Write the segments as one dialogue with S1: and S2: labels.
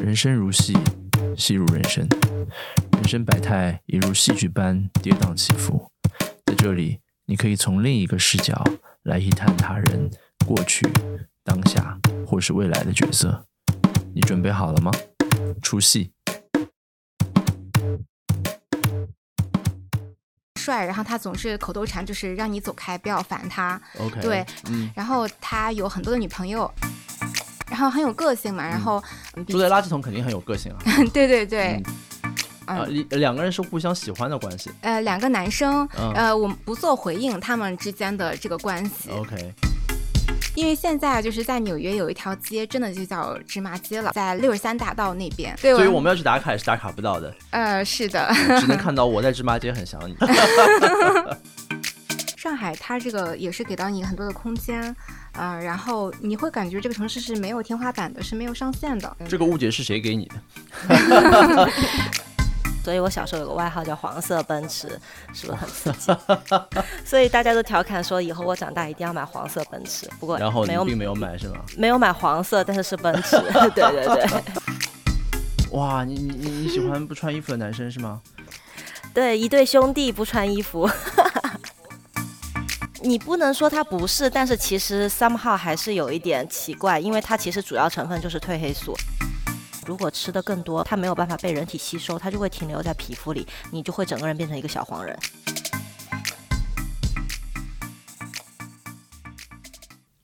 S1: 人生如戏，戏如人生，人生百态也如戏剧般跌宕起伏。在这里，你可以从另一个视角来一探他人过去、当下或是未来的角色。你准备好了吗？出戏！
S2: 帅，然后他总是口头禅就是让你走开，不要烦他。
S1: OK，
S2: 对，
S1: 嗯，
S2: 然后他有很多的女朋友，然后很有个性嘛，然后嗯比
S1: 坐在垃圾桶肯定很有个性啊。
S2: 对对对，
S1: 啊，两两个人是互相喜欢的关系。
S2: 呃，两个男生，
S1: 嗯。
S2: 呃，我们不做回应他们之间的这个关系
S1: ，OK，
S2: 因为现在就是在纽约有一条街，真的就叫芝麻街了，在六十三大道那边。对，
S1: 所以我们要去打卡也是打卡不到的，
S2: 呃是的，
S1: 只能看到我在芝麻街很想你。
S2: 上海它这个也是给到你很多的空间，呃，然后你会感觉这个城市是没有天花板的，是没有上限的。
S1: 这个误解是谁给你的？
S3: 所以我小时候有个外号叫黄色奔驰，是不是很刺激？所以大家都调侃说，以后我长大一定要买黄色奔驰。不过
S1: 然后你
S3: 没有
S1: 并没有买是吗？
S3: 没有买黄色，但是是奔驰。对对对
S1: 哇，你你你你喜欢不穿衣服的男生是吗？
S3: 对，一对兄弟不穿衣服。你不能说它不是，但是其实 somehow 还是有一点奇怪，因为它其实主要成分就是褪黑素。如果吃的更多，它没有办法被人体吸收，它就会停留在皮肤里，你就会整个人变成一个小黄人。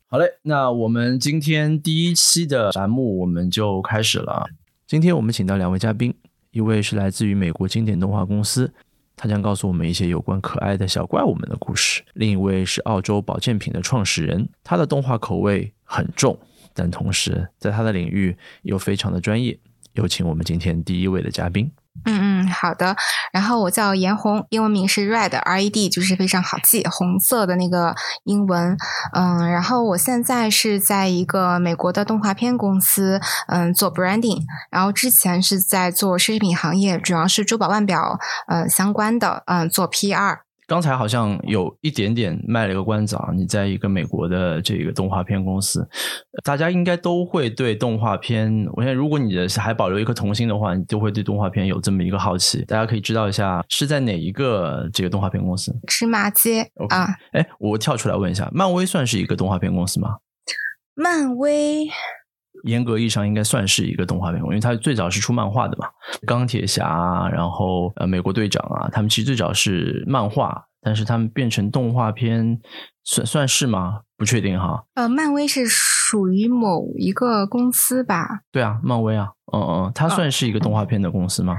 S1: 好嘞，那我们今天第一期的栏目我们就开始了。今天我们请到两位嘉宾，一位是来自于美国经典动画公司，他将告诉我们一些有关可爱的小怪物们的故事；另一位是澳洲保健品的创始人，他的动画口味很重，但同时在他的领域又非常的专业。有请我们今天第一位的嘉宾。
S2: 嗯嗯，好的。然后我叫颜红，英文名是 Red，R E D 就是非常好记，红色的那个英文。嗯，然后我现在是在一个美国的动画片公司，嗯，做 branding。然后之前是在做奢侈品行业，主要是珠宝腕表嗯相关的，嗯，做 PR。
S1: 刚才好像有一点点卖了一个关子啊，你在一个美国的这个动画片公司，大家应该都会对动画片，我现在如果你的还保留一颗童心的话，你就会对动画片有这么一个好奇。大家可以知道一下是在哪一个这个动画片公司
S2: 芝麻街啊，
S1: 哎，我跳出来问一下，漫威算是一个动画片公司吗？
S2: 漫威
S1: 严格意义上应该算是一个动画片，因为它最早是出漫画的嘛，钢铁侠啊，然后呃美国队长啊，他们其实最早是漫画，但是他们变成动画片，算算是吗？不确定哈。
S2: 呃，漫威是属于某一个公司吧？
S1: 对啊，漫威啊，嗯嗯，它算是一个动画片的公司吗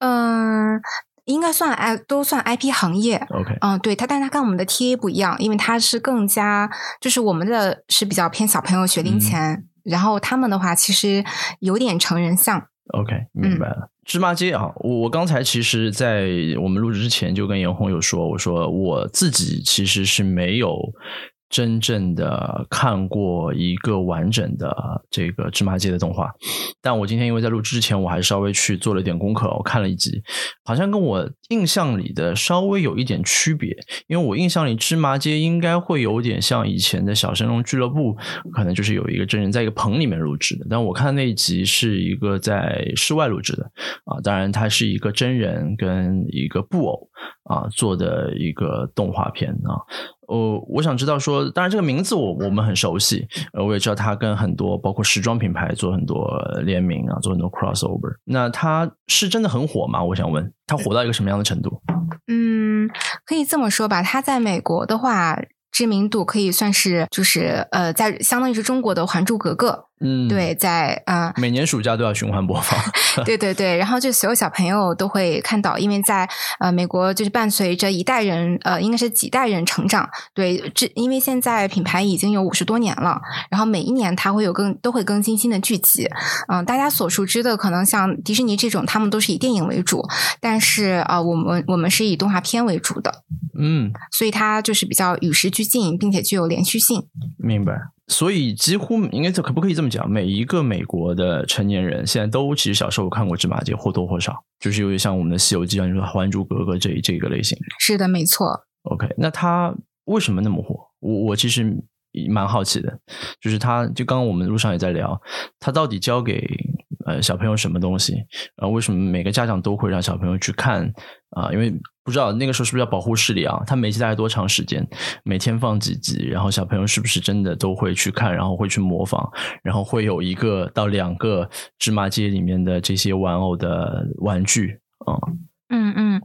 S2: 嗯、应该算 I 都算 IP 行业。
S1: ？OK，
S2: 嗯，对它，但是它跟我们的 TA 不一样，因为它是更加，就是我们的是比较偏小朋友学龄前，然后他们的话其实有点成人像。
S1: OK，明白了。芝麻街啊，我我刚才其实，在我们录制之前就跟严红有说，我说我自己其实是没有真正的看过一个完整的这个芝麻街的动画，但我今天因为在录制之前，我还是稍微去做了一点功课，我看了一集，好像跟我印象里的稍微有一点区别，因为我印象里芝麻街应该会有点像以前的小神龙俱乐部，可能就是有一个真人在一个棚里面录制的，但我看那一集是一个在室外录制的啊，当然它是一个真人跟一个布偶啊做的一个动画片啊。哦，我想知道说，当然这个名字我我们很熟悉，呃，我也知道他跟很多包括时装品牌做很多联名啊，做很多 crossover。那他是真的很火吗？我想问，他火到一个什么样的程度？
S2: 嗯，可以这么说吧，他在美国的话。知名度可以算是，就是呃，在相当于是中国的《还珠格格》
S1: 嗯，，
S2: 对，在呃，
S1: 每年暑假都要循环播放。
S2: 对对对，然后就所有小朋友都会看到，因为在呃美国就是伴随着一代人呃应该是几代人成长，对，这因为现在品牌已经有五十多年了，然后每一年它会有更都会更新新的剧集，嗯、大家所熟知的可能像迪士尼这种，他们都是以电影为主，但是啊、呃我们我们是以动画片为主的，
S1: 嗯，
S2: 所以它就是比较与时俱进，并且具有连续性。
S1: 明白。所以几乎应该这可不可以这么讲？每一个美国的成年人现在都其实小时候看过芝麻街，或多或少，就是有点像我们的《西游记》啊，就是《还珠格格》这这个类型。
S2: 是的，没错。
S1: OK，那它为什么那么火？我我其实蛮好奇的，就是它就刚刚我们路上也在聊，它到底交给呃小朋友什么东西，然后为什么每个家长都会让小朋友去看啊、因为不知道那个时候是不是要保护视力啊？他每集大概多长时间？每天放几集？然后小朋友是不是真的都会去看，然后会去模仿，然后会有一个到两个芝麻街里面的这些玩偶的玩具啊、
S2: 嗯嗯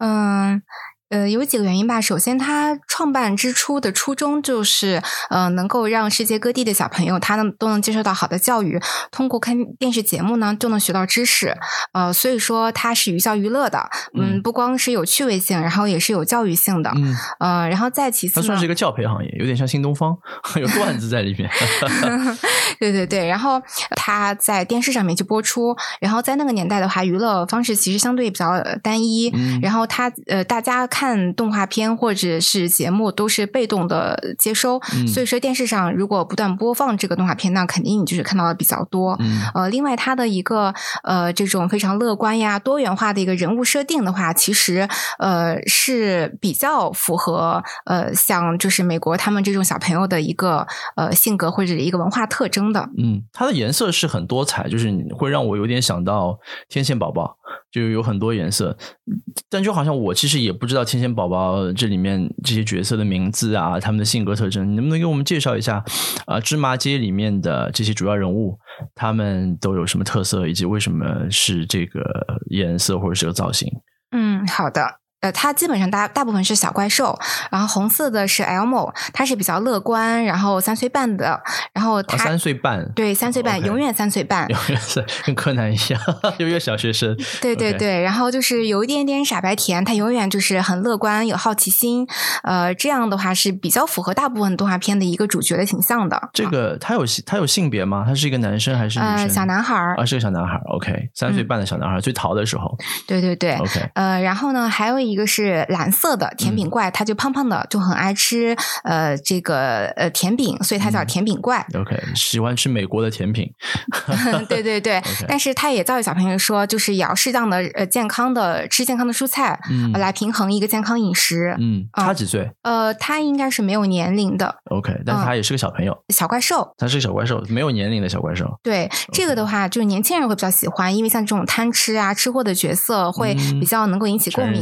S2: 嗯。呃，有几个原因吧。首先，它创办之初的初衷就是，呃，能够让世界各地的小朋友他能都能接受到好的教育，通过看电视节目呢，就能学到知识。呃，所以说它是寓教于乐的。嗯，
S1: 嗯
S2: 不光是有趣味性，然后也是有教育性的。
S1: 嗯，
S2: 呃，然后再其次呢，
S1: 它算是一个教培行业，有点像新东方，有段子在里面。
S2: 对对对，然后它在电视上面去播出，然后在那个年代的话，娱乐方式其实相对比较呃单一，
S1: 嗯
S2: 然后它呃，大家看动画片或者是节目都是被动的接收，
S1: 嗯
S2: 所以说电视上如果不断播放这个动画片，那肯定你就是看到的比较多。
S1: 嗯
S2: 呃，另外它的一个呃这种非常乐观呀、多元化的一个人物设定的话，其实呃是比较符合呃像就是美国他们这种小朋友的一个呃性格或者一个文化特征的。
S1: 嗯，它的颜色是很多彩，就是你会让我有点想到天线宝宝，就有很多颜色。但就好像我其实也不知道天线宝宝这里面这些角色的名字啊，他们的性格特征，你能不能给我们介绍一下啊、芝麻街里面的这些主要人物，他们都有什么特色，以及为什么是这个颜色或者是个造型？
S2: 嗯，好的。呃，它基本上大大部分是小怪兽，然后红色的是 Elmo，它是比较乐观，然后三岁半的，然后
S1: 啊，
S2: 它、
S1: 三岁半，
S2: 对三岁半永远三岁半，
S1: 永远是跟柯南一样，永远小学生。
S2: 对对对，然后就是有一点点傻白甜，他永远就是很乐观，有好奇心，呃，这样的话是比较符合大部分动画片的一个主角的形象的。
S1: 这个他有性他有性别吗？他是一个男生还是女生？
S2: 呃，小男孩儿，
S1: 啊，是个小男孩。OK，三岁
S2: 嗯
S1: 半的小男孩，最淘的时候。
S2: 对对对。
S1: OK，
S2: 呃，然后呢，还有一个是蓝色的甜
S1: 嗯
S2: 饼怪，它就胖胖的，就很爱吃呃这个呃甜饼，所以它叫
S1: 嗯
S2: 甜饼怪。
S1: OK，喜欢吃美国的甜品。
S2: 对对对 但是他也教育小朋友说，就是也要适当的呃健康的吃健康的蔬菜，
S1: 嗯
S2: 呃来平衡一个健康饮食。
S1: 嗯，他几岁
S2: 呃，他应该是没有年龄的
S1: ？OK，但是他也是个小朋友，
S2: 小怪兽。
S1: 他是个小怪兽，没有年龄的小怪兽。
S2: 对这个的话，就是年轻人会比较喜欢，因为像这种贪吃啊、吃货的角色，会
S1: 嗯
S2: 比较能够引起共鸣。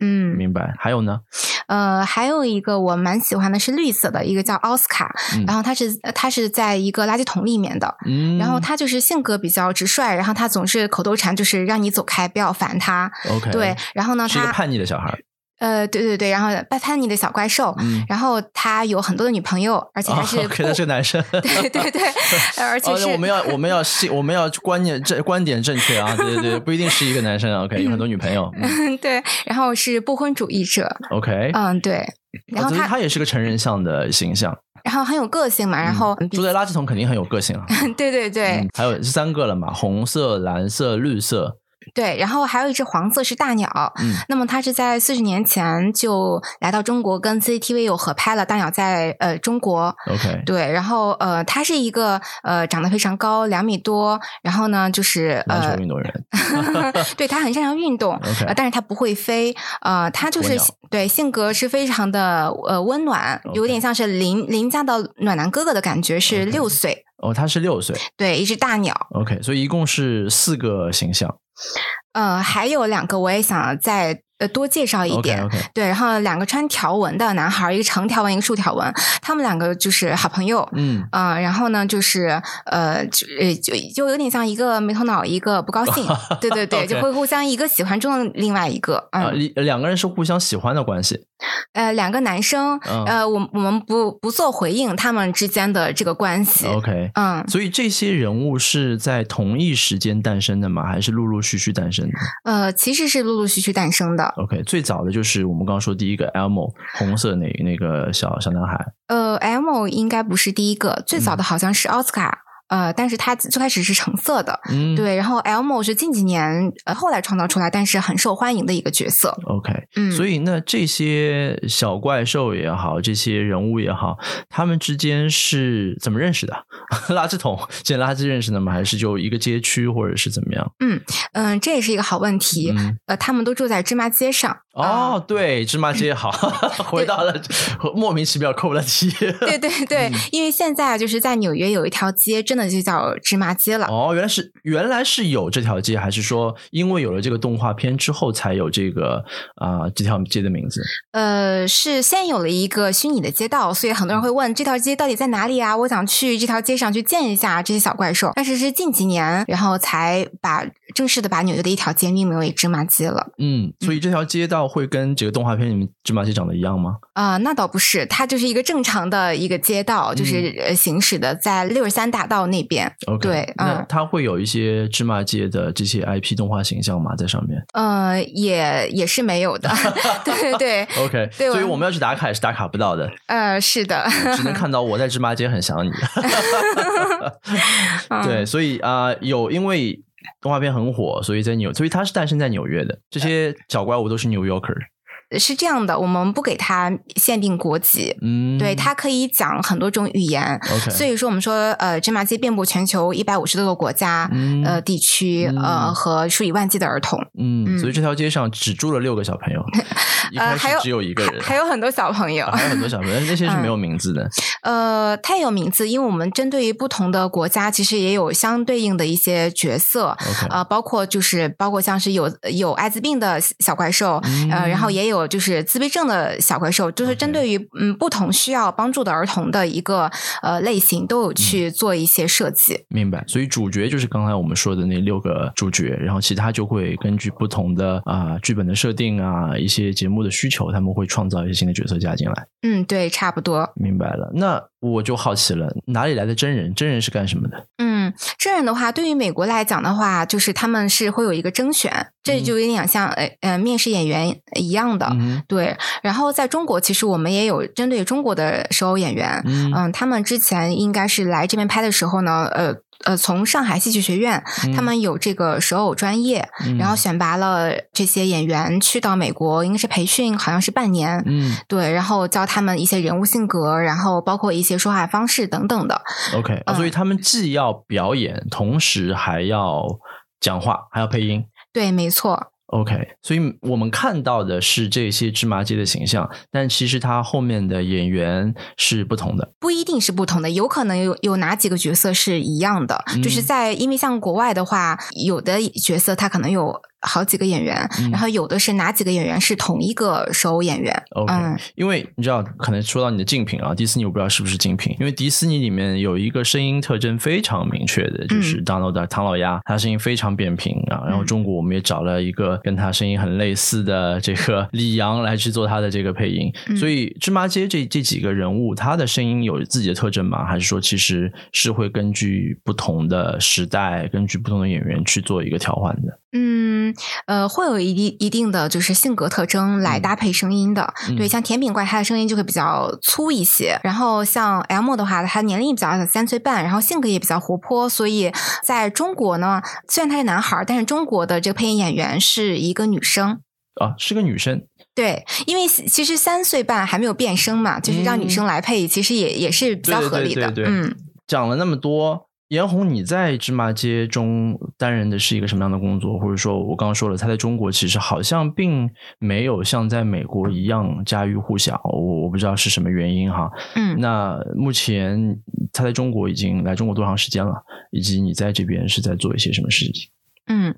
S2: 嗯，
S1: 明白。还有呢？
S2: 呃，还有一个我蛮喜欢的是绿色的，一个叫奥斯卡，
S1: 嗯
S2: 然后他是他是在一个垃圾桶里面的，
S1: 嗯，
S2: 然后他就是性格比较直率，然后他总是口头禅就是让你走开，不要烦他。
S1: OK，
S2: 对，然后呢，
S1: 是一个叛逆的小孩。
S2: 呃，对对对，然后叛叛逆的小怪兽，
S1: 嗯，
S2: 然后他有很多的女朋友，而且还是
S1: 哦 OK，他是个男生。
S2: 对对对，而且
S1: 我们要我们要信我们要观念正观点正确啊！对对对，不一定是一个男生啊。OK，有很多女朋友。嗯
S2: 对，然后是不婚主义者
S1: ，OK，
S2: 嗯，对，然后他、
S1: 哦他也是个成人像的形象，
S2: 然后很有个性嘛，然后、
S1: 住在垃圾桶肯定很有个性啊。
S2: 对对对、
S1: 嗯，还有三个了嘛，红色、蓝色、绿色。
S2: 对，然后还有一只黄色是大鸟，
S1: 嗯
S2: 那么它是在四十年前就来到中国，跟 CCTV 有合拍了《大鸟在呃中国》。
S1: OK，
S2: 对，然后呃，它是一个呃长得非常高，两米多，然后呢就是呃
S1: 运动员。
S2: 对它很擅长运动
S1: OK
S2: 呃但是它不会飞，呃，它就是对性格是非常的呃温暖有点像是邻邻家的暖男哥哥的感觉，是六岁
S1: 哦，它是六岁。
S2: 对，一只大鸟
S1: ，OK，所以一共是四个形象。
S2: 嗯，还有两个我也想再呃多介绍一点。对，然后两个穿条纹的男孩，一个长条纹，一个竖条纹，他们两个就是好朋友。
S1: 嗯，
S2: 嗯、然后呢，就是呃，就呃就就有点像一个没头脑，一一个不高兴，对对对就会互相一个喜欢中的另外一个，嗯，
S1: 两个人是互相喜欢的关系。
S2: 呃，两个男生，
S1: 嗯
S2: 呃，我我们不不做回应他们之间的这个关系
S1: ，OK，
S2: 嗯，
S1: 所以这些人物是在同一时间诞生的吗？还是陆陆续续诞生的
S2: 呃，其实是陆陆续续诞生的，
S1: ？OK，最早的就是我们刚刚说第一个 Elmo 红色那那个小小男孩。
S2: 呃，Elmo 应该不是第一个，最早的好像是奥斯卡。呃，但是它最开始是橙色的，
S1: 嗯，
S2: 对，然后 Elmo 是近几年呃后来创造出来，但是很受欢迎的一个角色
S1: ，OK，
S2: 嗯，
S1: 所以那这些小怪兽也好，这些人物也好，他们之间是怎么认识的？垃圾桶捡垃圾认识的吗？还是就一个街区，或者是怎么样？
S2: 嗯嗯，这也是一个好问题。
S1: 嗯，
S2: 呃，他们都住在芝麻街上，
S1: 哦，对，芝麻街好，回到了莫名其妙扣了题。
S2: 对对对，因为现在就是在纽约有一条街，真的就叫芝麻街了。
S1: 哦，原来是原来是有这条街，还是说因为有了这个动画片之后才有这个啊这条街的名字？
S2: 呃，是先有了一个虚拟的街道，所以很多人会问这条街到底在哪里啊？我想去这条街上去见一下这些小怪兽。但是是近几年，然后才把正式的把纽约的一条街命名为芝麻街了。
S1: 嗯，所以这条街道。会跟这个动画片里面芝麻街长得一样吗？
S2: 啊，那倒不是，它就是一个正常的一个街道，就是行驶的在六十三大道那边。
S1: OK，
S2: 对，
S1: 那它会有一些芝麻街的这些 IP 动画形象吗？在上面？
S2: 呃，也也是没有的。对对对
S1: ，OK，所以我们要去打卡也是打卡不到的。
S2: 呃，是的，
S1: 只能看到我在芝麻街很想你。对，所以啊，有因为。动画片很火，所以在纽，所以它是诞生在纽约的。这些小怪物都是 New Yorker。
S2: 是这样的，我们不给他限定国籍，嗯，对他可以讲很多种语言。所以说我们说，呃，芝麻街遍布全球一百五十多个国家，呃，地区，呃，和数以万计的儿童。
S1: 嗯，所以这条街上只住了六个小朋友，呃，
S2: 还有
S1: 只有一个人，
S2: 还有很多小朋友，
S1: 还有很多小朋友，那些是没有名字的。
S2: 呃，它有名字，因为我们针对于不同的国家，其实也有相对应的一些角色。呃，包括就是包括像是有有艾滋病的小怪兽，呃，然后也有。就是自闭症的小怪兽，就是针对于嗯不同需要帮助的儿童的一个呃类型，都有去做一些设计。
S1: 明白，所以主角就是刚才我们说的那六个主角，然后其他就会根据不同的啊剧本的设定啊一些节目的需求，他们会创造一些新的角色加进来。
S2: 嗯，对，差不多。
S1: 明白了，那我就好奇了，哪里来的真人？真人是干什么的？
S2: 嗯，真人的话，对于美国来讲的话，就是他们是会有一个甄选，这就有点像呃呃面试演员一样的。对，然后在中国，其实我们也有针对中国的首偶演员，嗯，他们之前应该是来这边拍的时候呢，呃呃，从上海戏剧学院，他们有这个手偶专业，然后选拔了这些演员去到美国，应该是培训，好像是半年，嗯，对，然后教他们一些人物性格，然后包括一些说话方式等等的。
S1: OK，所以他们既要表演，同时还要讲话，还要配音。
S2: 对，没错。
S1: OK，所以我们看到的是这些芝麻街的形象，但其实它后面的演员是不同的，
S2: 不一定是不同的，有可能有有哪几个角色是一样的，就是在因为像国外的话，有的角色他可能有。好几个演员，然后有的是哪几个演员是同一个首偶演员
S1: ？OK，因为你知道，可能说到你的竞品啊，迪士尼我不知道是不是竞品，因为迪士尼里面有一个声音特征非常明确的，就是 Donald 唐老鸭，他声音非常扁平啊。然后中国我们也找了一个跟他声音很类似的这个李阳来去做他的这个配音。所以芝麻街这这几个人物，他的声音有自己的特征吗？还是说其实是会根据不同的时代，根据不同的演员去做一个调换的？
S2: 嗯，呃，会有一定一定的就是性格特征来搭配声音的。对，像甜品怪，它的声音就会比较粗一些。然后像 M 的话，他年龄比较小，三岁半，然后性格也比较活泼。所以在中国呢，虽然他是男孩，但是中国的这个配音演员是一个女生
S1: 啊，是个女生。
S2: 对，因为其实三岁半还没有变声嘛，就是让女生来配，其实也也是比较合理的。
S1: 嗯，讲了那么多。严红，你在芝麻街中担任的是一个什么样的工作？或者说，我刚刚说了，他在中国其实好像并没有像在美国一样家喻户晓。我我不知道是什么原因哈。
S2: 嗯，
S1: 那目前他在中国已经来中国多长时间了？以及你在这边是在做一些什么事情？
S2: 嗯。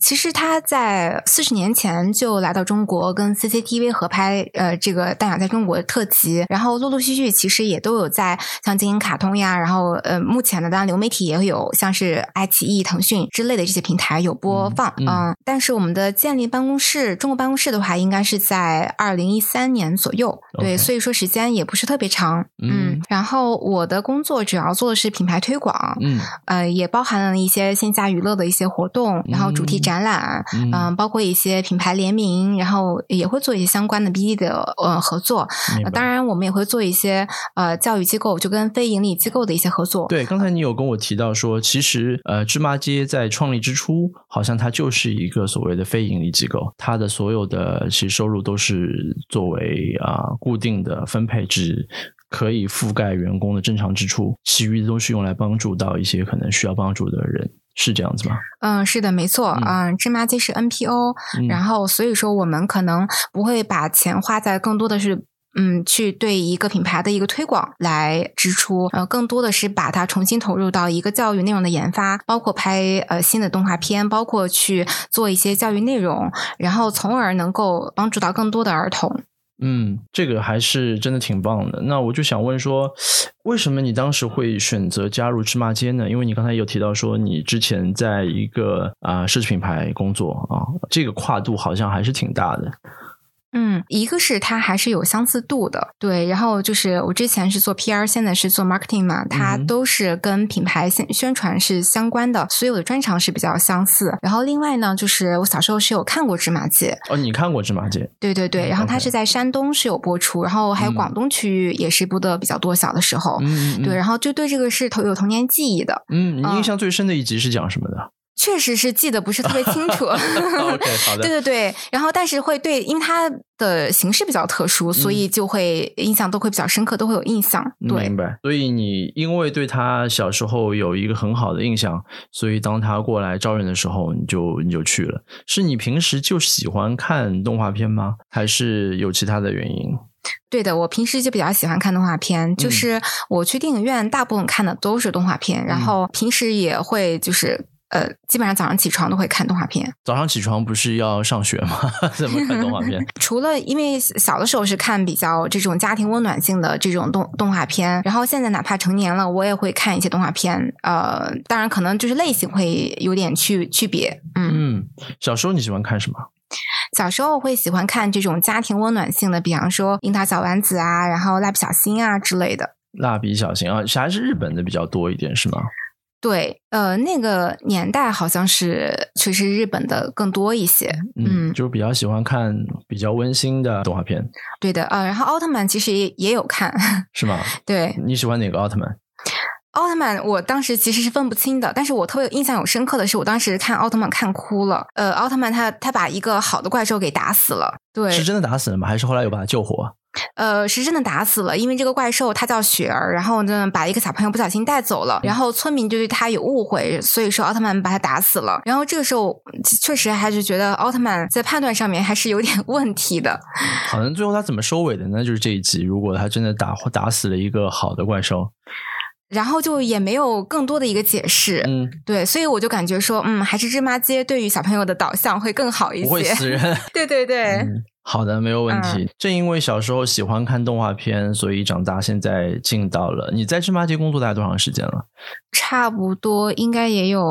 S2: 其实他在四十年前就来到中国，跟 CCTV 合拍呃这个《大雅在中国》特辑，然后陆陆续续其实也都有在像经营卡通呀，然后呃目前的当然流媒体也有像是爱奇艺、腾讯之类的这些平台有播放，嗯，但是我们的建立办公室中国办公室的话，应该是在二零一三年左右，对，所以说时间也不是特别长，嗯，然后我的工作主要做的是品牌推广，
S1: 嗯，
S2: 呃，也包含了一些线下娱乐的一些活动，然后主题展。览，嗯，包括一些品牌联名，然后也会做一些相关的 BD 的呃合作。当然，我们也会做一些呃教育机构，就跟非盈利机构的一些合作。
S1: 对，刚才你有跟我提到说，其实呃芝麻街在创立之初，好像它就是一个所谓的非盈利机构，它的所有的其实收入都是作为啊固定的分配制。可以覆盖员工的正常支出，其余的都是用来帮助到一些可能需要帮助的人。是这样子吗？
S2: 嗯，是的，没错。嗯，芝麻街是 NPO，然后所以说我们可能不会把钱花在更多的是。嗯，去对一个品牌的一个推广来支出，呃，更多的是把它重新投入到一个教育内容的研发，包括拍呃新的动画片，包括去做一些教育内容，然后从而能够帮助到更多的儿童。
S1: 嗯，这个还是真的挺棒的。那我就想问说，为什么你当时会选择加入芝麻街呢？因为你刚才有提到说，你之前在一个啊奢侈品牌工作啊，这个跨度好像还是挺大的。
S2: 嗯，一个是它还是有相似度的，对。然后就是我之前是做 PR，现在是做 marketing 嘛，它都是跟品牌宣宣传是相关的，所以我的专长是比较相似。然后另外呢，就是我小时候是有看过芝麻街
S1: 哦，你看过芝麻街？
S2: 对对对。然后它是在山东是有播出，然后还有广东区域也是播的比较多。小的时候，嗯，对，然后就对这个是童有童年记忆的。
S1: 嗯，你印象最深的一集是讲什么的？
S2: 确实是记得不是特别清楚。
S1: OK，好的。
S2: 对对对，然后但是会对，因为它的形式比较特殊，所以就会印象都会比较深刻，都会有印象。
S1: 对明白。所以你因为对他小时候有一个很好的印象，所以当他过来招人的时候，你就你就去了。是你平时就喜欢看动画片吗？还是有其他的原因？
S2: 对的，我平时就比较喜欢看动画片，就是我去电影院大部分看的都是动画片，然后平时也会就是。呃，基本上早上起床都会看动画片。
S1: 早上起床不是要上学吗？怎么看动画片？
S2: 除了因为小的时候是看比较这种家庭温暖性的这种动动画片，然后现在哪怕成年了，我也会看一些动画片。呃，当然可能就是类型会有点区区别。
S1: 嗯嗯，小时候你喜欢看什么？
S2: 小时候会喜欢看这种家庭温暖性的，比方说《樱桃小丸子》啊，然后《蜡笔小新》啊之类的。
S1: 蜡笔小新啊，还是日本的比较多一点，是吗？
S2: 对，呃，那个年代好像是确实日本的更多一些，嗯，
S1: 就是比较喜欢看比较温馨的动画片。
S2: 对的，呃，然后奥特曼其实也也有看，
S1: 是吗？
S2: 对，
S1: 你喜欢哪个奥特曼？
S2: 奥特曼，我当时其实是分不清的，但是我特别印象有深刻的是，我当时看奥特曼看哭了。呃，奥特曼他他把一个好的怪兽给打死了，对，
S1: 是真的打死了吗？还是后来有把他救活？
S2: 呃，是真的打死了，因为这个怪兽它叫雪儿，然后呢把一个小朋友不小心带走了，然后村民就对他有误会，所以说奥特曼把他打死了。然后这个时候确实还是觉得奥特曼在判断上面还是有点 问题的。
S1: 好像最后他怎么收尾的呢？就是这一集，如果他真的打打死了一个好的怪兽，
S2: 然后就也没有更多的一个解释。嗯，对，所以我就感觉说，嗯，还是芝麻街对于小朋友的导向会更好一些，不
S1: 会死人。
S2: 对对对。
S1: 好的，没有问题。正因为小时候喜欢看动画片，所以长大现在进到了。你在芝麻街工作大概多长时间了？
S2: 差不多应该也有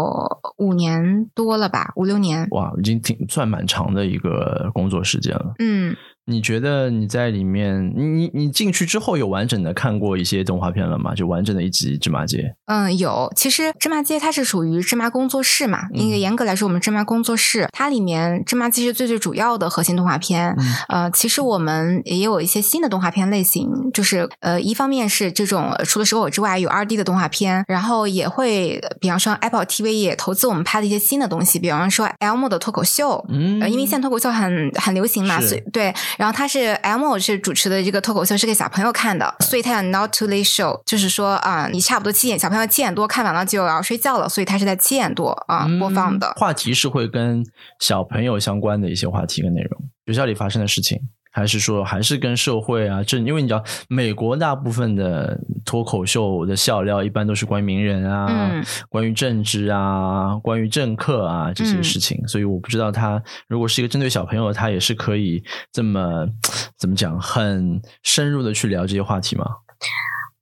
S2: 五年多了吧，五六年。
S1: 哇，已经挺算蛮长的一个工作时间了。
S2: 嗯。
S1: 你觉得你在里面，你你你进去之后有完整的看过一些动画片了吗？就完整的一集《芝麻街》？
S2: 嗯，有。其实《芝麻街》它是属于芝麻工作室嘛，因为严格来说，我们芝麻工作室它里面《芝麻街》是最最主要的核心动画片。呃，其实我们也有一些新的动画片类型，就是呃，一方面是这种除了手偶之外有二 D 的动画片，然后也会比方说 Apple TV 也投资我们拍的一些新的东西，比方说 Elmo 的脱口秀。嗯，因为现在脱口秀很很流行嘛，所以对。然后他是 M 是主持的这个脱口秀，是给小朋友看的，所以他叫 Not Too Late Show，就是说啊，你差不多七点，小朋友七点多看完了就要睡觉了，所以他是在七点多啊播放的。
S1: 话题是会跟小朋友相关的一些话题跟内容，学校里发生的事情。还是说，还是跟社会啊，政，因为你知道，美国大部分的脱口秀的笑料一般都是关于名人啊，关于政治啊，关于政客啊这些事情，所以我不知道他如果是一个针对小朋友，他也是可以这么怎么讲，很深入的去聊这些话题吗？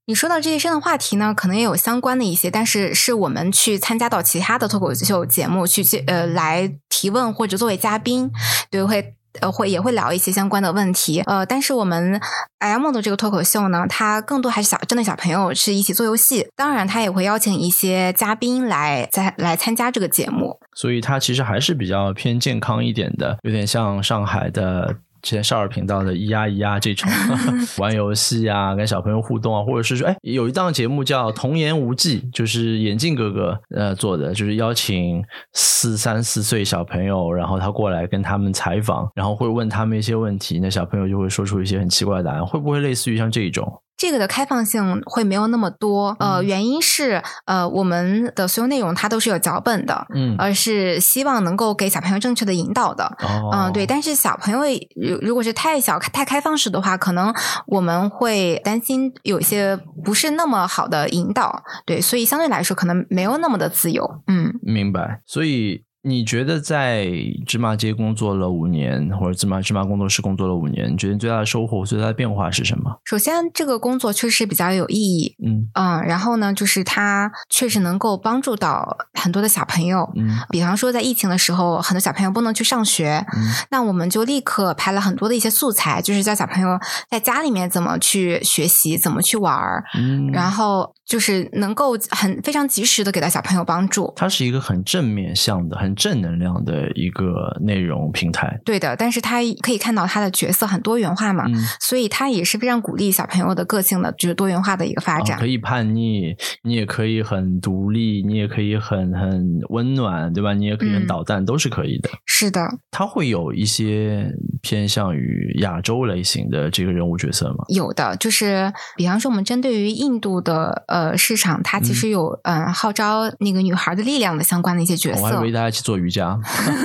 S2: 你说到这些深的话题呢，可能也有相关的一些，但是是我们去参加到其他的脱口秀节目去呃来提问或者作为嘉宾，对会。呃，会也会聊一些相关的问题，呃，但是我们 M 的这个脱口秀呢，它更多还是小针对小朋友是一起做游戏，当然他也会邀请一些嘉宾来在来参加这个节目，
S1: 所以它其实还是比较偏健康一点的，有点像上海的。之前少儿频道的咿呀咿呀这种 玩游戏啊，跟小朋友互动啊，或者是说，哎，有一档节目叫《童言无忌》，就是眼镜哥哥呃做的，就是邀请四三四岁小朋友，然后他过来跟他们采访，然后会问他们一些问题，那小朋友就会说出一些很奇怪的答案，会不会类似于像这种？
S2: 这个的开放性会没有那么多。呃，原因是呃，我们的所有内容它都是有脚本的，
S1: 嗯
S2: 而是希望能够给小朋友正确的引导的。
S1: 哦
S2: 嗯，对，但是小朋友如如果是太小、太开放式的话，可能我们会担心有一些不是那么好的引导，对，所以相对来说可能没有那么的自由。嗯，
S1: 明白。所以你觉得在芝麻街工作了五年，或者芝麻芝麻工作室工作了五年，你觉得你最大的收获、最大的变化是什么？
S2: 首先这个工作确实比较有意义，
S1: 嗯
S2: 嗯，然后呢，就是它确实能够帮助到很多的小朋友。
S1: 嗯
S2: 比方说，在疫情的时候，很多小朋友不能去上学，
S1: 嗯
S2: 那我们就立刻拍了很多的一些素材，就是教小朋友在家里面怎么去学习，怎么去玩儿，
S1: 嗯，
S2: 然后就是能够很非常及时的给到小朋友帮助。
S1: 它是一个很正面向的、很正能量的一个内容平台。
S2: 对的，但是他可以看到他的角色很多元化嘛，
S1: 嗯，
S2: 所以他也是非常鼓励小朋友的个性的，就是多元化的一个发展。
S1: 啊可以叛逆，你也可以很独立，你也可以很很温暖，对吧？你也可以很
S2: 嗯
S1: 捣蛋，都是可以的。
S2: 是的，
S1: 它会有一些偏向于亚洲类型的这个人物角色吗？
S2: 有的就是，比方说我们针对于印度的呃市场，它其实有嗯、呃号召那个女孩的力量的相关的一些角色
S1: 我还以为。大家去做瑜伽。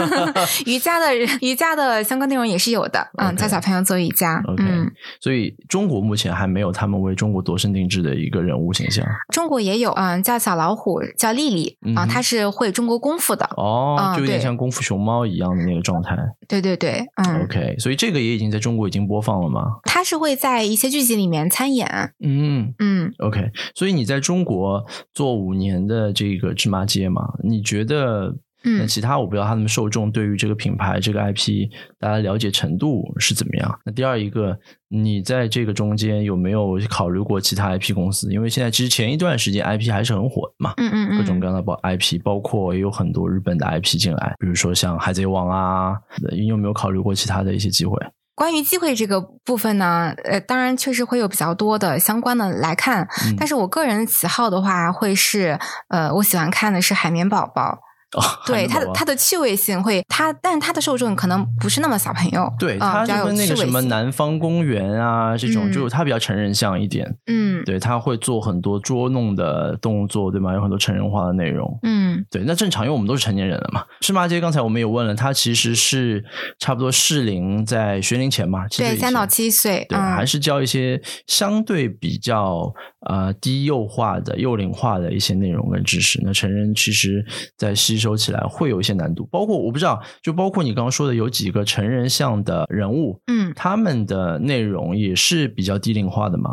S2: 瑜伽的瑜伽的相关内容也是有的，嗯教小朋友做瑜伽。
S1: OK，、
S2: 嗯，
S1: 所以中国目前还没有他们为中国度身定制的一个人物形象。
S2: 中国也有，嗯，叫小老虎，叫丽丽啊，她是会中国功夫的。
S1: 哦，
S2: 啊
S1: 就有点像功夫熊猫一样的那个状态。
S2: 对对对，嗯
S1: ，OK，所以这个也已经在中国已经播放了吗？
S2: 他是会在一些剧集里面参演。
S1: 嗯
S2: 嗯
S1: ，，OK，所以你在中国做五年的这个芝麻街嘛，你觉得？那
S2: 嗯
S1: 其他我不知道他们受众对于这个品牌、这个 IP 大家了解程度是怎么样。那第二一个，你在这个中间有没有考虑过其他 IP 公司？因为现在其实前一段时间 IP 还是很火的嘛，
S2: 嗯嗯嗯，
S1: 各种各样的包 IP，包括也有很多日本的 IP 进来，比如说像海贼王啊，你有没有考虑过其他的一些机会？
S2: 关于机会这个部分呢，呃，当然确实会有比较多的相关的来看，
S1: 嗯
S2: 但是我个人喜好的话，会是呃，我喜欢看的是海绵宝宝。
S1: 哦，
S2: 对它的
S1: 它
S2: 它的趣味性会，它但是它的受众可能不是那么小朋友，
S1: 对，
S2: 嗯
S1: 它就跟那个什么南方公园啊这种，
S2: 嗯
S1: 就它比较成人向一点。
S2: 嗯
S1: 对，它会做很多捉弄的动作，对吗？有很多成人化的内容。
S2: 嗯
S1: 对，那正常，因为我们都是成年人了嘛。芝麻街刚才我们也问了，它其实是差不多适龄在学龄前嘛，七岁
S2: 对，
S1: 以前
S2: 三到七岁，
S1: 对，
S2: 嗯，
S1: 还是教一些相对比较呃低幼化的、幼龄化的一些内容跟知识。那成人其实在吸收起来会有一些难度，包括我不知道，就包括你刚刚说的有几个成人向的人物，
S2: 嗯
S1: 他们的内容也是比较低龄化的吗？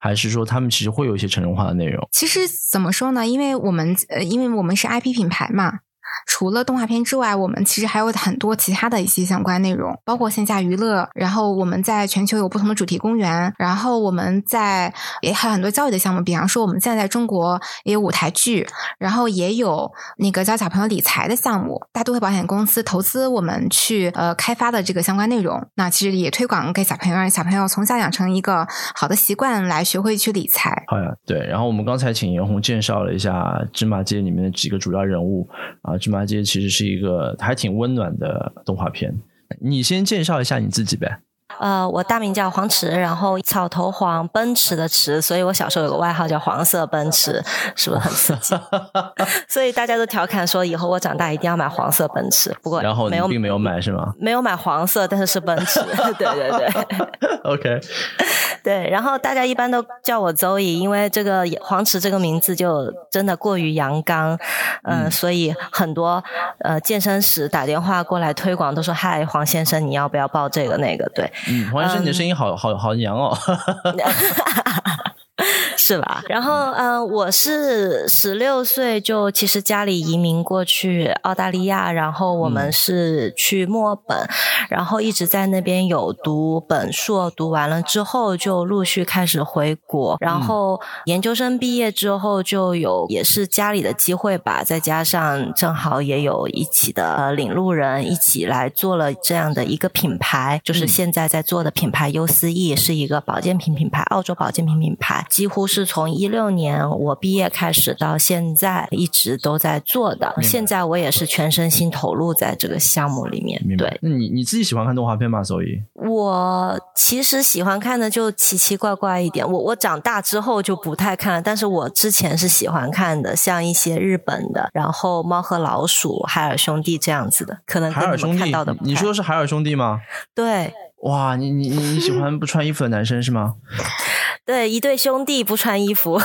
S1: 还是说他们其实会有一些成人化的内容？
S2: 其实怎么说呢？因为我们呃，因为我们是 IP 品牌嘛，除了动画片之外，我们其实还有很多其他的一些相关内容，包括线下娱乐。然后我们在全球有不同的主题公园，然后我们在也还有很多教育的项目，比方说我们现在在中国也有舞台剧，然后也有那个教小朋友理财的项目，大都会保险公司投资我们去呃开发的这个相关内容。那其实也推广给小朋友，让小朋友从小养成一个好的习惯，来学会去理财。
S1: 好呀，对。然后我们刚才请严红介绍了一下芝麻街里面的几个主要人物啊，芝麻街其实是一个还挺温暖的动画片。你先介绍一下你自己呗。
S3: 呃，我大名叫黄池，然后草头黄，奔驰的驰，所以我小时候有个外号叫黄色奔驰，是不是很刺激？所以大家都调侃说，以后我长大一定要买黄色奔驰。不过
S1: 然后你
S3: 没有
S1: 并没有买是吗
S3: 没有买黄色，但是是奔驰。对对对？
S1: OK，
S3: 对，然后大家一般都叫我周乙，因为这个黄池这个名字就真的过于阳刚，嗯、
S1: 嗯
S3: 所以很多呃健身室打电话过来推广都说嗨黄先生你要不要报这个那个？对，
S1: 嗯，黄医生，你的声音好好好娘哦。
S3: 是吧？然后，嗯、我是十六岁就其实家里移民过去澳大利亚，然后我们
S1: 嗯。
S3: 是去墨尔本，然后一直在那边有读本硕，读完了之后就陆续开始回国，然后研究生毕业之后就有也是家里的机会吧，再加上正好也有一起的呃领路人一起来做了这样的一个品牌，就是
S1: 嗯。
S3: 现在在做的品牌优思逸是一个保健品品牌，澳洲保健品品牌，几乎是是从一六年我毕业开始到现在一直都在做的。现在我也是全身心投入在这个项目里面。对，
S1: 那你你自己喜欢看动画片吗？所以，
S3: 我其实喜欢看的就奇奇怪怪一点。我我长大之后就不太看了，但是我之前是喜欢看的，像一些日本的，然后猫和老鼠、海尔兄弟这样子的，可能
S1: 海尔兄弟
S3: 看到的。
S1: 你说的是海尔兄弟吗？
S3: 对。
S1: 哇，你你你喜欢不穿衣服的男生是吗？
S3: 对，一对兄弟不穿衣服。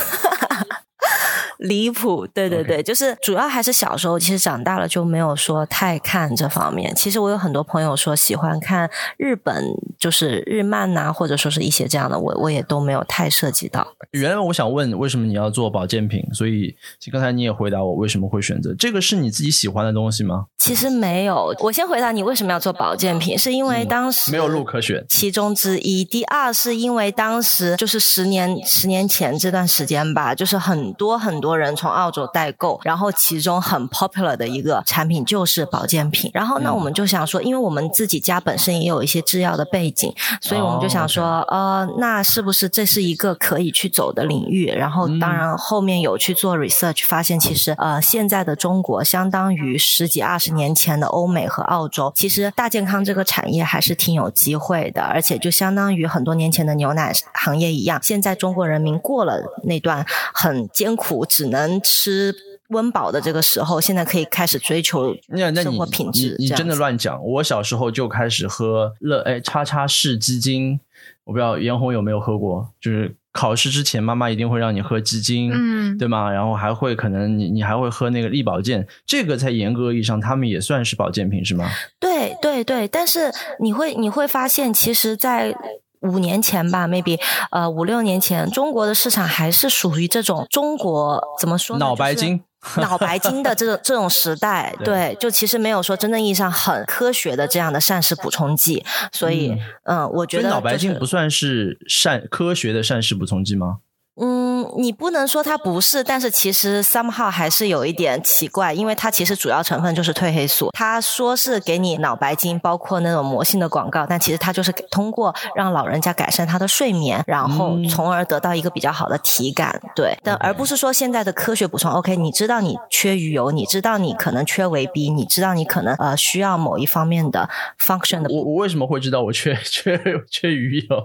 S3: 离谱，对对对，就是主要还是小时候，其实长大了就没有说太看这方面。其实我有很多朋友说喜欢看日本，就是日漫呐，或者说是一些这样的，我我也都没有太涉及到。
S1: 原来我想问，为什么你要做保健品？所以刚才你也回答我，为什么会选择这个？是你自己喜欢的东西吗？
S3: 其实没有。我先回答你为什么要做保健品，是因为当时
S1: 没有路可选，
S3: 其中之一。第二是因为当时就是十年十年前这段时间吧，就是很多很多。人从澳洲代购，然后其中很 popular 的一个产品就是保健品。然后呢我们就想说，因为我们自己家本身也有一些制药的背景，所以我们就想说，呃，那是不是这是一个可以去走的领域？然后当然后面有去做 research，发现其实呃现在的中国相当于十几二十年前的欧美和澳洲，其实大健康这个产业还是挺有机会的，而且就相当于很多年前的牛奶行业一样，现在中国人民过了那段很艰苦。只能吃温饱的这个时候，现在可以开始追求生活品质。
S1: 你真的乱讲！我小时候就开始喝乐哎叉叉式鸡精，我不知道严红有没有喝过。就是考试之前，妈妈一定会让你喝鸡精，嗯，对吗？然后还会可能你你还会喝那个力保健，这个在严格意义上，他们也算是保健品是吗？
S3: 对对对，但是你会你会发现，其实，在五年前吧，maybe，呃，五六年前，中国的市场还是属于这种中国怎么说呢？
S1: 脑白金，
S3: 脑白金的这种这种时代，对，就其实没有说真正意义上很科学的这样的膳食补充剂，所以，嗯，我觉得
S1: 脑白金不算是膳科学的膳食补充剂吗？
S3: 嗯，你不能说它不是，但是其实 somehow 还是有一点奇怪，因为它其实主要成分就是褪黑素。它说是给你脑白金，包括那种魔性的广告，但其实它就是通过让老人家改善他的睡眠，然后从而得到一个比较好的体感。对，但而不是说现在的科学补充。OK，你知道你缺鱼油，你知道你可能缺维 B，你知道你可能呃需要某一方面的 function 的。
S1: 我我为什么会知道我缺 缺缺鱼油？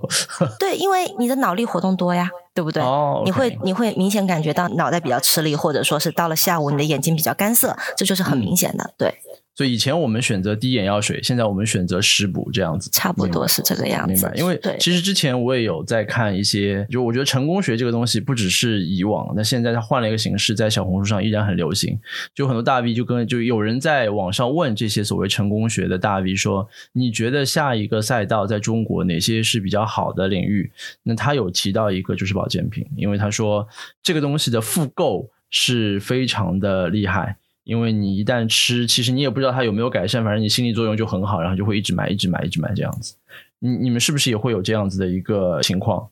S3: 对，因为你的脑力活动多呀。对不对？你会你会明显感觉到脑袋比较吃力，或者说是到了下午你的眼睛比较干涩，这就是很明显的。对。
S1: 所以以前我们选择滴眼药水，现在我们选择食补这样子，
S3: 差不多是这个样
S1: 子。明白？因为其实之前我也有在看一些，就我觉得成功学这个东西不只是以往，那现在它换了一个形式，在小红书上依然很流行。就很多大 V 就跟就有人在网上问这些所谓成功学的大 V 说：“你觉得下一个赛道在中国哪些是比较好的领域？”那他有提到一个就是保健品，因为他说这个东西的复购是非常的厉害。因为你一旦吃，其实你也不知道它有没有改善，反正你心理作用就很好，然后就会一直买，一直买，一直买这样子。你你们是不是也会有这样子的一个情况？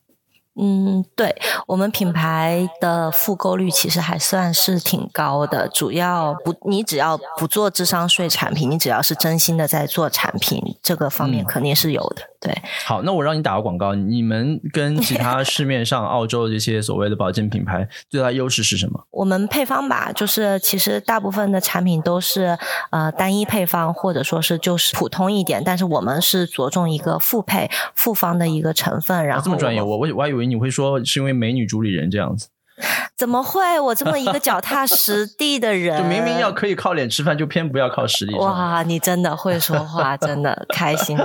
S3: 嗯，对我们品牌的复购率其实还算是挺高的。主要不，你只要不做智商税产品，你只要是真心的在做产品，这个方面肯定是有的。对，
S1: 好，那我让你打个广告，你们跟其他 市面上澳洲这些所谓的保健品牌最大优势是什么？
S3: 我们配方吧，就是其实大部分的产品都是呃单一配方，或者说是就是普通一点，但是我们是着重一个复配复方的一个成分。然后
S1: 这么专业，我我我还以为你会说是因为美女主理人这样子。
S3: 怎么会？我这么一个脚踏实地的 人，
S1: 就明明要可以靠脸吃饭，就偏不要靠实力。
S3: 哇，你真的会说话，真的开心。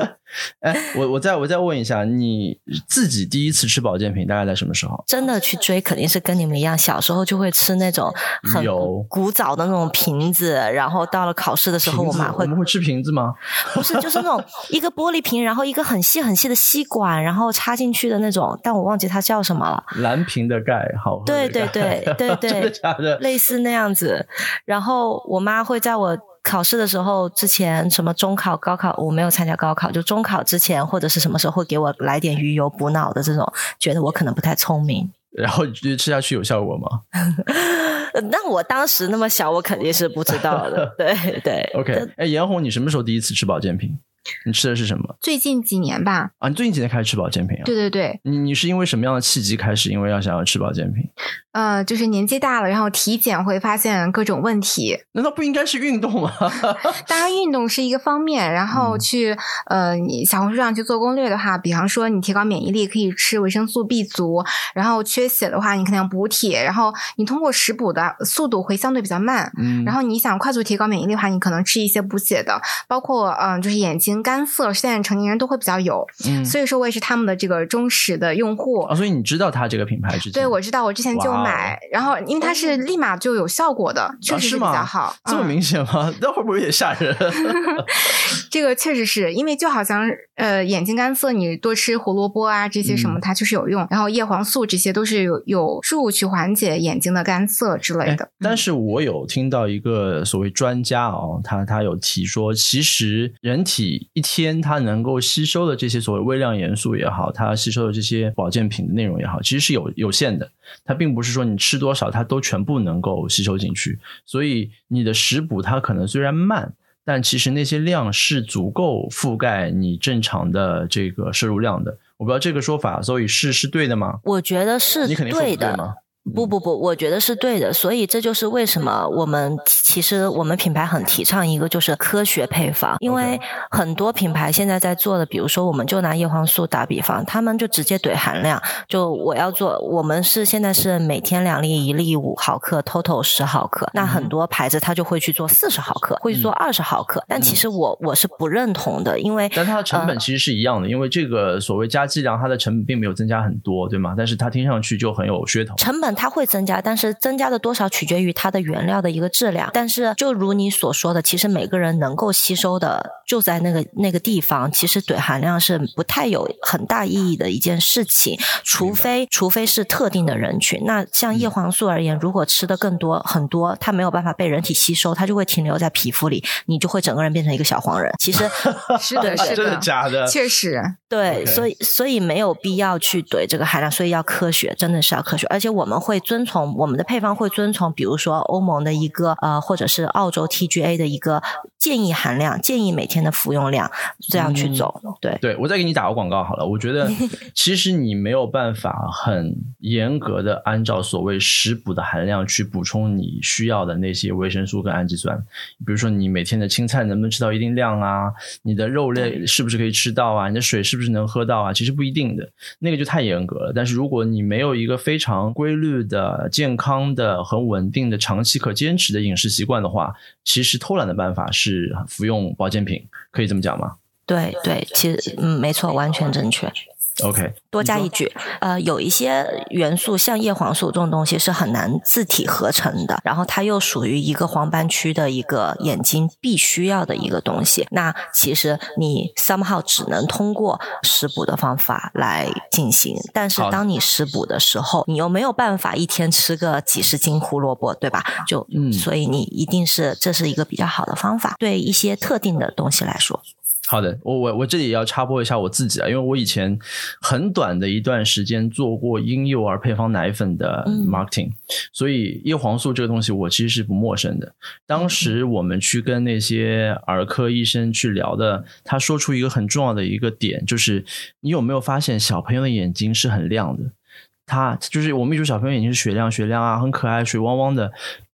S1: 哎，我我再我再问一下，你自己第一次吃保健品大概在什么时候？
S3: 真的去追，肯定是跟你们一样，小时候就会吃那种很古早的那种瓶子，然后到了考试的时候，我妈会
S1: 我们会吃瓶子吗？
S3: 不是，就是那种一个玻璃瓶，然后一个很细很细的吸管，然后插进去的那种，但我忘记它叫什么了。
S1: 蓝瓶的钙，好。
S3: 对对对。对对对，类似那样子。然后我妈会在我考试的时候之前，什么中考、高考，我没有参加高考，就中考之前或者是什么时候会给我来点鱼油补脑的这种，觉得我可能不太聪明。
S1: 然后觉得吃下去有效果吗？
S3: 那我当时那么小，我肯定是不知道的。对对。
S1: OK，哎，严红，你什么时候第一次吃保健品？你吃的是什么？
S2: 最近几年吧。
S1: 啊，你最近几年开始吃保健品啊？
S2: 对对对。
S1: 你你是因为什么样的契机开始？因为要想要吃保健品？
S2: 呃，就是年纪大了，然后体检会发现各种问题。
S1: 难道不应该是运动吗？
S2: 当然，运动是一个方面。然后去呃，你小红书上去做攻略的话，比方说你提高免疫力可以吃维生素 B 族，然后缺血的话你可能要补铁，然后你通过食补的速度会相对比较慢。嗯。然后你想快速提高免疫力的话，你可能吃一些补血的，包括嗯，就是眼睛干涩，现在成年人都会比较有。嗯。所以说我也是他们的这个忠实的用户。
S1: 啊，所以你知道他这个品牌之前？
S2: 对，我知道，我之前就。买，然后因为它是立马就有效果的，确实是比较好。
S1: 这么明显吗？那会不会有点吓人？
S2: 这个确实是因为就好像呃眼睛干涩，你多吃胡萝卜啊这些什么，它确实有用。然后叶黄素这些都是有有助去缓解眼睛的干涩之类的。
S1: 但是我有听到一个所谓专家哦，他他有提说，其实人体一天它能够吸收的这些所谓微量元素也好，它吸收的这些保健品的内容也好，其实是有有限的。它并不是说你吃多少它都全部能够吸收进去，所以你的食补它可能虽然慢，但其实那些量是足够覆盖你正常的这个摄入量的。我不知道这个说法，所以是是对的吗？
S3: 我觉得是你肯定对的。不不不，我觉得是对的，所以这就是为什么我们其实我们品牌很提倡一个就是科学配方，因为很多品牌现在在做的，比如说我们就拿叶黄素打比方，他们就直接怼含量，就我要做，我们是现在是每天两粒，一粒五毫克，total 十毫克，那很多牌子他就会去做四十毫克，会做二十毫克，但其实我我是不认同的，因为
S1: 但它的成本其实是一样的，因为这个所谓加剂量，它的成本并没有增加很多，对吗？但是它听上去就很有噱头，
S3: 成本。它会增加，但是增加的多少取决于它的原料的一个质量。但是就如你所说的，其实每个人能够吸收的就在那个那个地方，其实怼含量是不太有很大意义的一件事情。除非除非是特定的人群。那像叶黄素而言，如果吃的更多很多，它没有办法被人体吸收，它就会停留在皮肤里，你就会整个人变成一个小黄人。其实
S2: 是的，是的，
S1: 真的假的？
S2: 确实，
S3: 对，所以所以没有必要去怼这个含量，所以要科学，真的是要科学，而且我们。会遵从我们的配方会遵从，比如说欧盟的一个呃，或者是澳洲 TGA 的一个建议含量，建议每天的服用量，这样去走。对，
S1: 对我再给你打个广告好了。我觉得 其实你没有办法很严格的按照所谓食补的含量去补充你需要的那些维生素跟氨基酸。比如说你每天的青菜能不能吃到一定量啊？你的肉类是不是可以吃到啊？你的水是不是能喝到啊？其实不一定的，那个就太严格了。但是如果你没有一个非常规律。的健康的、很稳定的、长期可坚持的饮食习惯的话，其实偷懒的办法是服用保健品，可以这么讲吗？
S3: 对对，其实嗯，没错，完全正确。
S1: OK，
S3: 多加一句，呃，有一些元素，像叶黄素这种东西是很难自体合成的，然后它又属于一个黄斑区的一个眼睛必须要的一个东西。那其实你 somehow 只能通过食补的方法来进行，但是当你食补的时候，你又没有办法一天吃个几十斤胡萝卜，对吧？就，嗯所以你一定是这是一个比较好的方法，对一些特定的东西来说。
S1: 好的，我我我这里也要插播一下我自己啊，因为我以前很短的一段时间做过婴幼儿配方奶粉的 marketing，所以叶黄素这个东西我其实是不陌生的。当时我们去跟那些儿科医生去聊的，他说出一个很重要的一个点，就是你有没有发现小朋友的眼睛是很亮的？他就是我们一说小朋友眼睛是雪亮雪亮啊，很可爱，水汪汪的。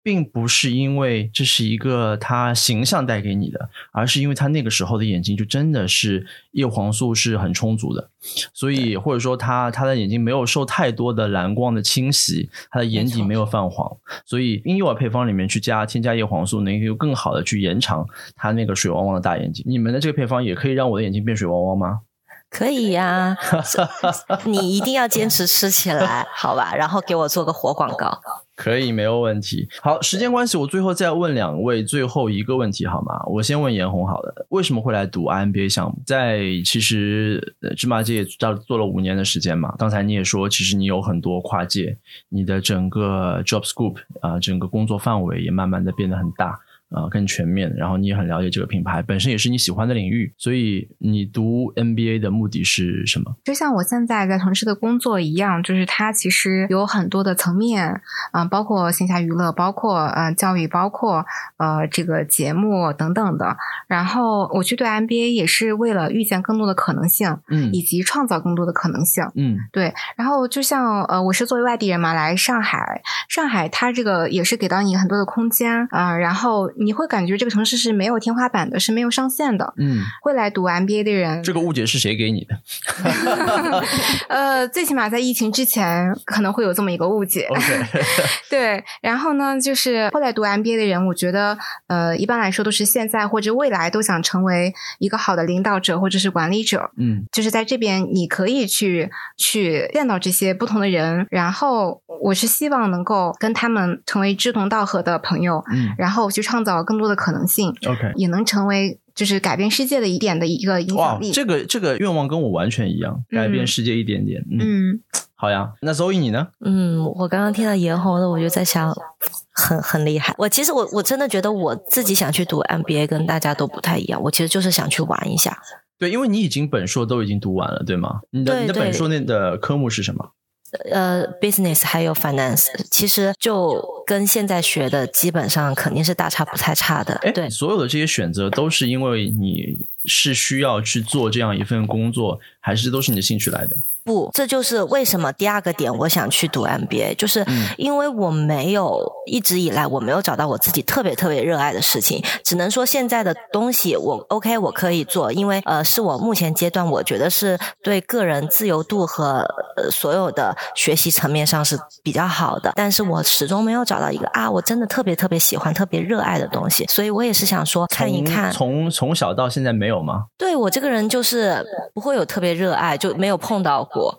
S1: 并不是因为这是一个他形象带给你的，而是因为他那个时候的眼睛就真的是叶黄素是很充足的，所以或者说他他的眼睛没有受太多的蓝光的侵袭，他的眼底没有泛黄，所以婴幼儿配方里面去加添加叶黄素，能够更好的去延长他那个水汪汪的大眼睛。你们的这个配方也可以让我的眼睛变水汪汪吗？
S3: 可以呀，你一定要坚持吃起来，好吧？然后给我做个活广告。
S1: 可以，没有问题。好，时间关系，我最后再问两位最后一个问题好吗？我先问严红好了，为什么会来读 IMBA 项目？在其实芝麻街也做做了五年的时间嘛。刚才你也说，其实你有很多跨界，你的整个 job scope 啊，整个工作范围也慢慢的变得很大。啊更全面，然后你也很了解这个品牌，本身也是你喜欢的领域，所以你读 MBA 的目的是什么？
S2: 就像我现在在从事的工作一样，就是它其实有很多的层面，啊、包括线下娱乐，包括呃教育，包括呃这个节目等等的。然后我去对 MBA 也是为了遇见更多的可能性，
S1: 嗯
S2: 以及创造更多的可能性。
S1: 嗯
S2: 对，然后就像呃，我是作为外地人嘛，来上海，上海它这个也是给到你很多的空间啊、然后你会感觉这个城市是没有天花板的，是没有上限的。
S1: 嗯，
S2: 会来读 MBA 的人，
S1: 这个误解是谁给你的
S2: 呃，最起码在疫情之前可能会有这么一个误解。对，然后呢，就是后来读 MBA 的人，我觉得呃，一般来说都是现在或者未来都想成为一个好的领导者或者是管理者。
S1: 嗯
S2: 就是在这边，你可以去去见到这些不同的人，然后我是希望能够跟他们成为志同道合的朋友，
S1: 嗯
S2: 然后去创造更多的可能性
S1: ，，OK。
S2: 也能成为就是改变世界的一点的一个影响，力。
S1: 这个这个愿望跟我完全一样，改变世界一点点。嗯，
S2: 嗯，
S1: 好呀。那 Zoe 你呢？
S3: 嗯，我刚刚听到严红的，我就在想，很很厉害。我其实我我真的觉得我自己想去读 MBA，跟大家都不太一样。我其实就是想去玩一下。
S1: 对，因为你已经本硕都已经读完了，对吗？你的你的本硕那的科目是什么？
S3: 呃，business 还有 finance，其实就跟现在学的基本上肯定是大差不太差的。
S1: 哎，
S3: 对，
S1: 所有的这些选择都是因为你是需要去做这样一份工作，还是都是你的兴趣来的？
S3: 不，这就是为什么第二个点我想去读 MBA，就是
S1: 嗯。
S3: 因为我没有一直以来我没有找到我自己特别特别热爱的事情，只能说现在的东西我 OK 我可以做，因为呃是我目前阶段我觉得是对个人自由度和呃所有的学习层面上是比较好的，但是我始终没有找到一个啊我真的特别特别喜欢、特别热爱的东西，所以我也是想说看一看，
S1: 从从从小到现在没有吗？
S3: 对我这个人就是不会有特别热爱，就没有碰到过。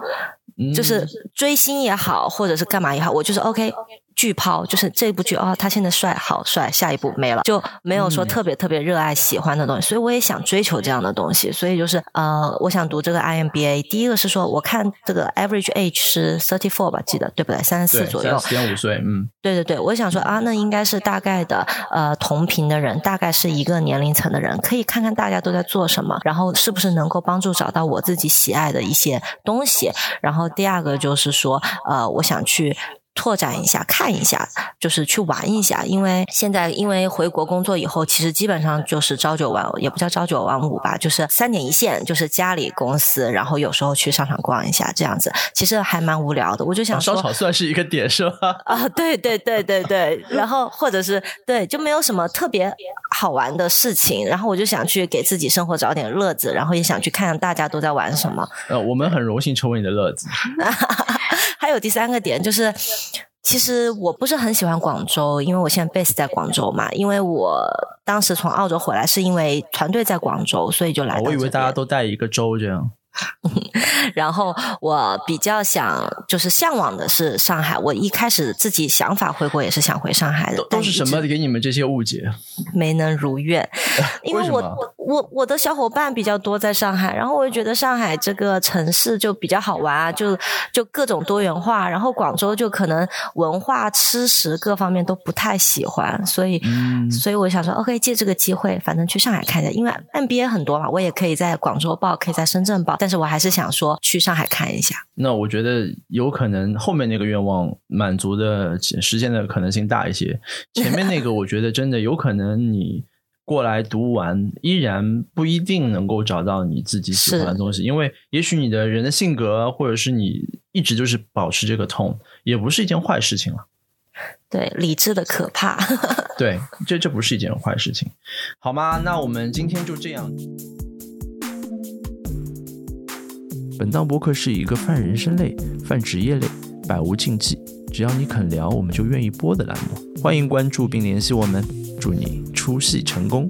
S1: 嗯
S3: 就是追星也好，或者是干嘛也好，我就是 OK 巨抛，就是这部剧哦，他现在帅，好帅，下一步没了，就没有说
S1: 嗯
S3: 特别特别热爱喜欢的东西，所以我也想追求这样的东西，所以就是呃，我想读这个 IMBA。第一个是说，我看这个 average age 是 thirty four 吧，记得对不对？三十四左右
S1: 三，十点五岁，嗯
S3: 对对对，我想说啊，那应该是大概的呃同频的人，大概是一个年龄层的人，可以看看大家都在做什么，然后是不是能够帮助找到我自己喜爱的一些东西。然后第二个就是说，呃，我想去。拓展一下，看一下，就是去玩一下。因为现在因为回国工作以后，其实基本上就是朝九晚，也不叫朝九晚五吧，就是三点一线，就是家里、公司，然后有时候去商场逛一下，这样子，其实还蛮无聊的。我就想说，
S1: 啊烧烤算是一个点是吧？
S3: 啊，对对对对对，然后或者是对，就没有什么特别好玩的事情，然后我就想去给自己生活找点乐子，然后也想去看看大家都在玩什么。
S1: 呃，我们很荣幸成为你的乐子。
S3: 还有第三个点就是。其实我不是很喜欢广州，因为我现在 base 在广州嘛。因为我当时从澳洲回来，是因为团队在广州，所以就来
S1: 我以为大家。都带一个州这样。
S3: 然后我比较想，就是向往的是上海。我一开始自己想法回国也是想回上海的，
S1: 都是什么给你们这些误解？
S3: 没能如愿，因为我我我的小伙伴比较多在上海，然后我就觉得上海这个城市就比较好玩啊，就就各种多元化，然后广州就可能文化、吃食各方面都不太喜欢，所以、
S1: 嗯
S3: 所以我想说，OK，借这个机会，反正去上海看一下，因为 NBA 很多嘛，我也可以在广州报，可以在深圳报，但是我还是想说去上海看一下。
S1: 那我觉得有可能后面那个愿望满足的实现的可能性大一些。前面那个我觉得真的有可能你过来读完，依然不一定能够找到你自己喜欢的东西，因为也许你的人的性格，或者是你一直就是保持这个痛，也不是一件坏事情了。
S3: 对，理智的可怕。
S1: 对，这这不是一件坏事情，好吗？那我们今天就这样。本档播客是一个泛人生类、泛职业类、百无禁忌，只要你肯聊，我们就愿意播的栏目。欢迎关注并联系我们，祝你出戏成功。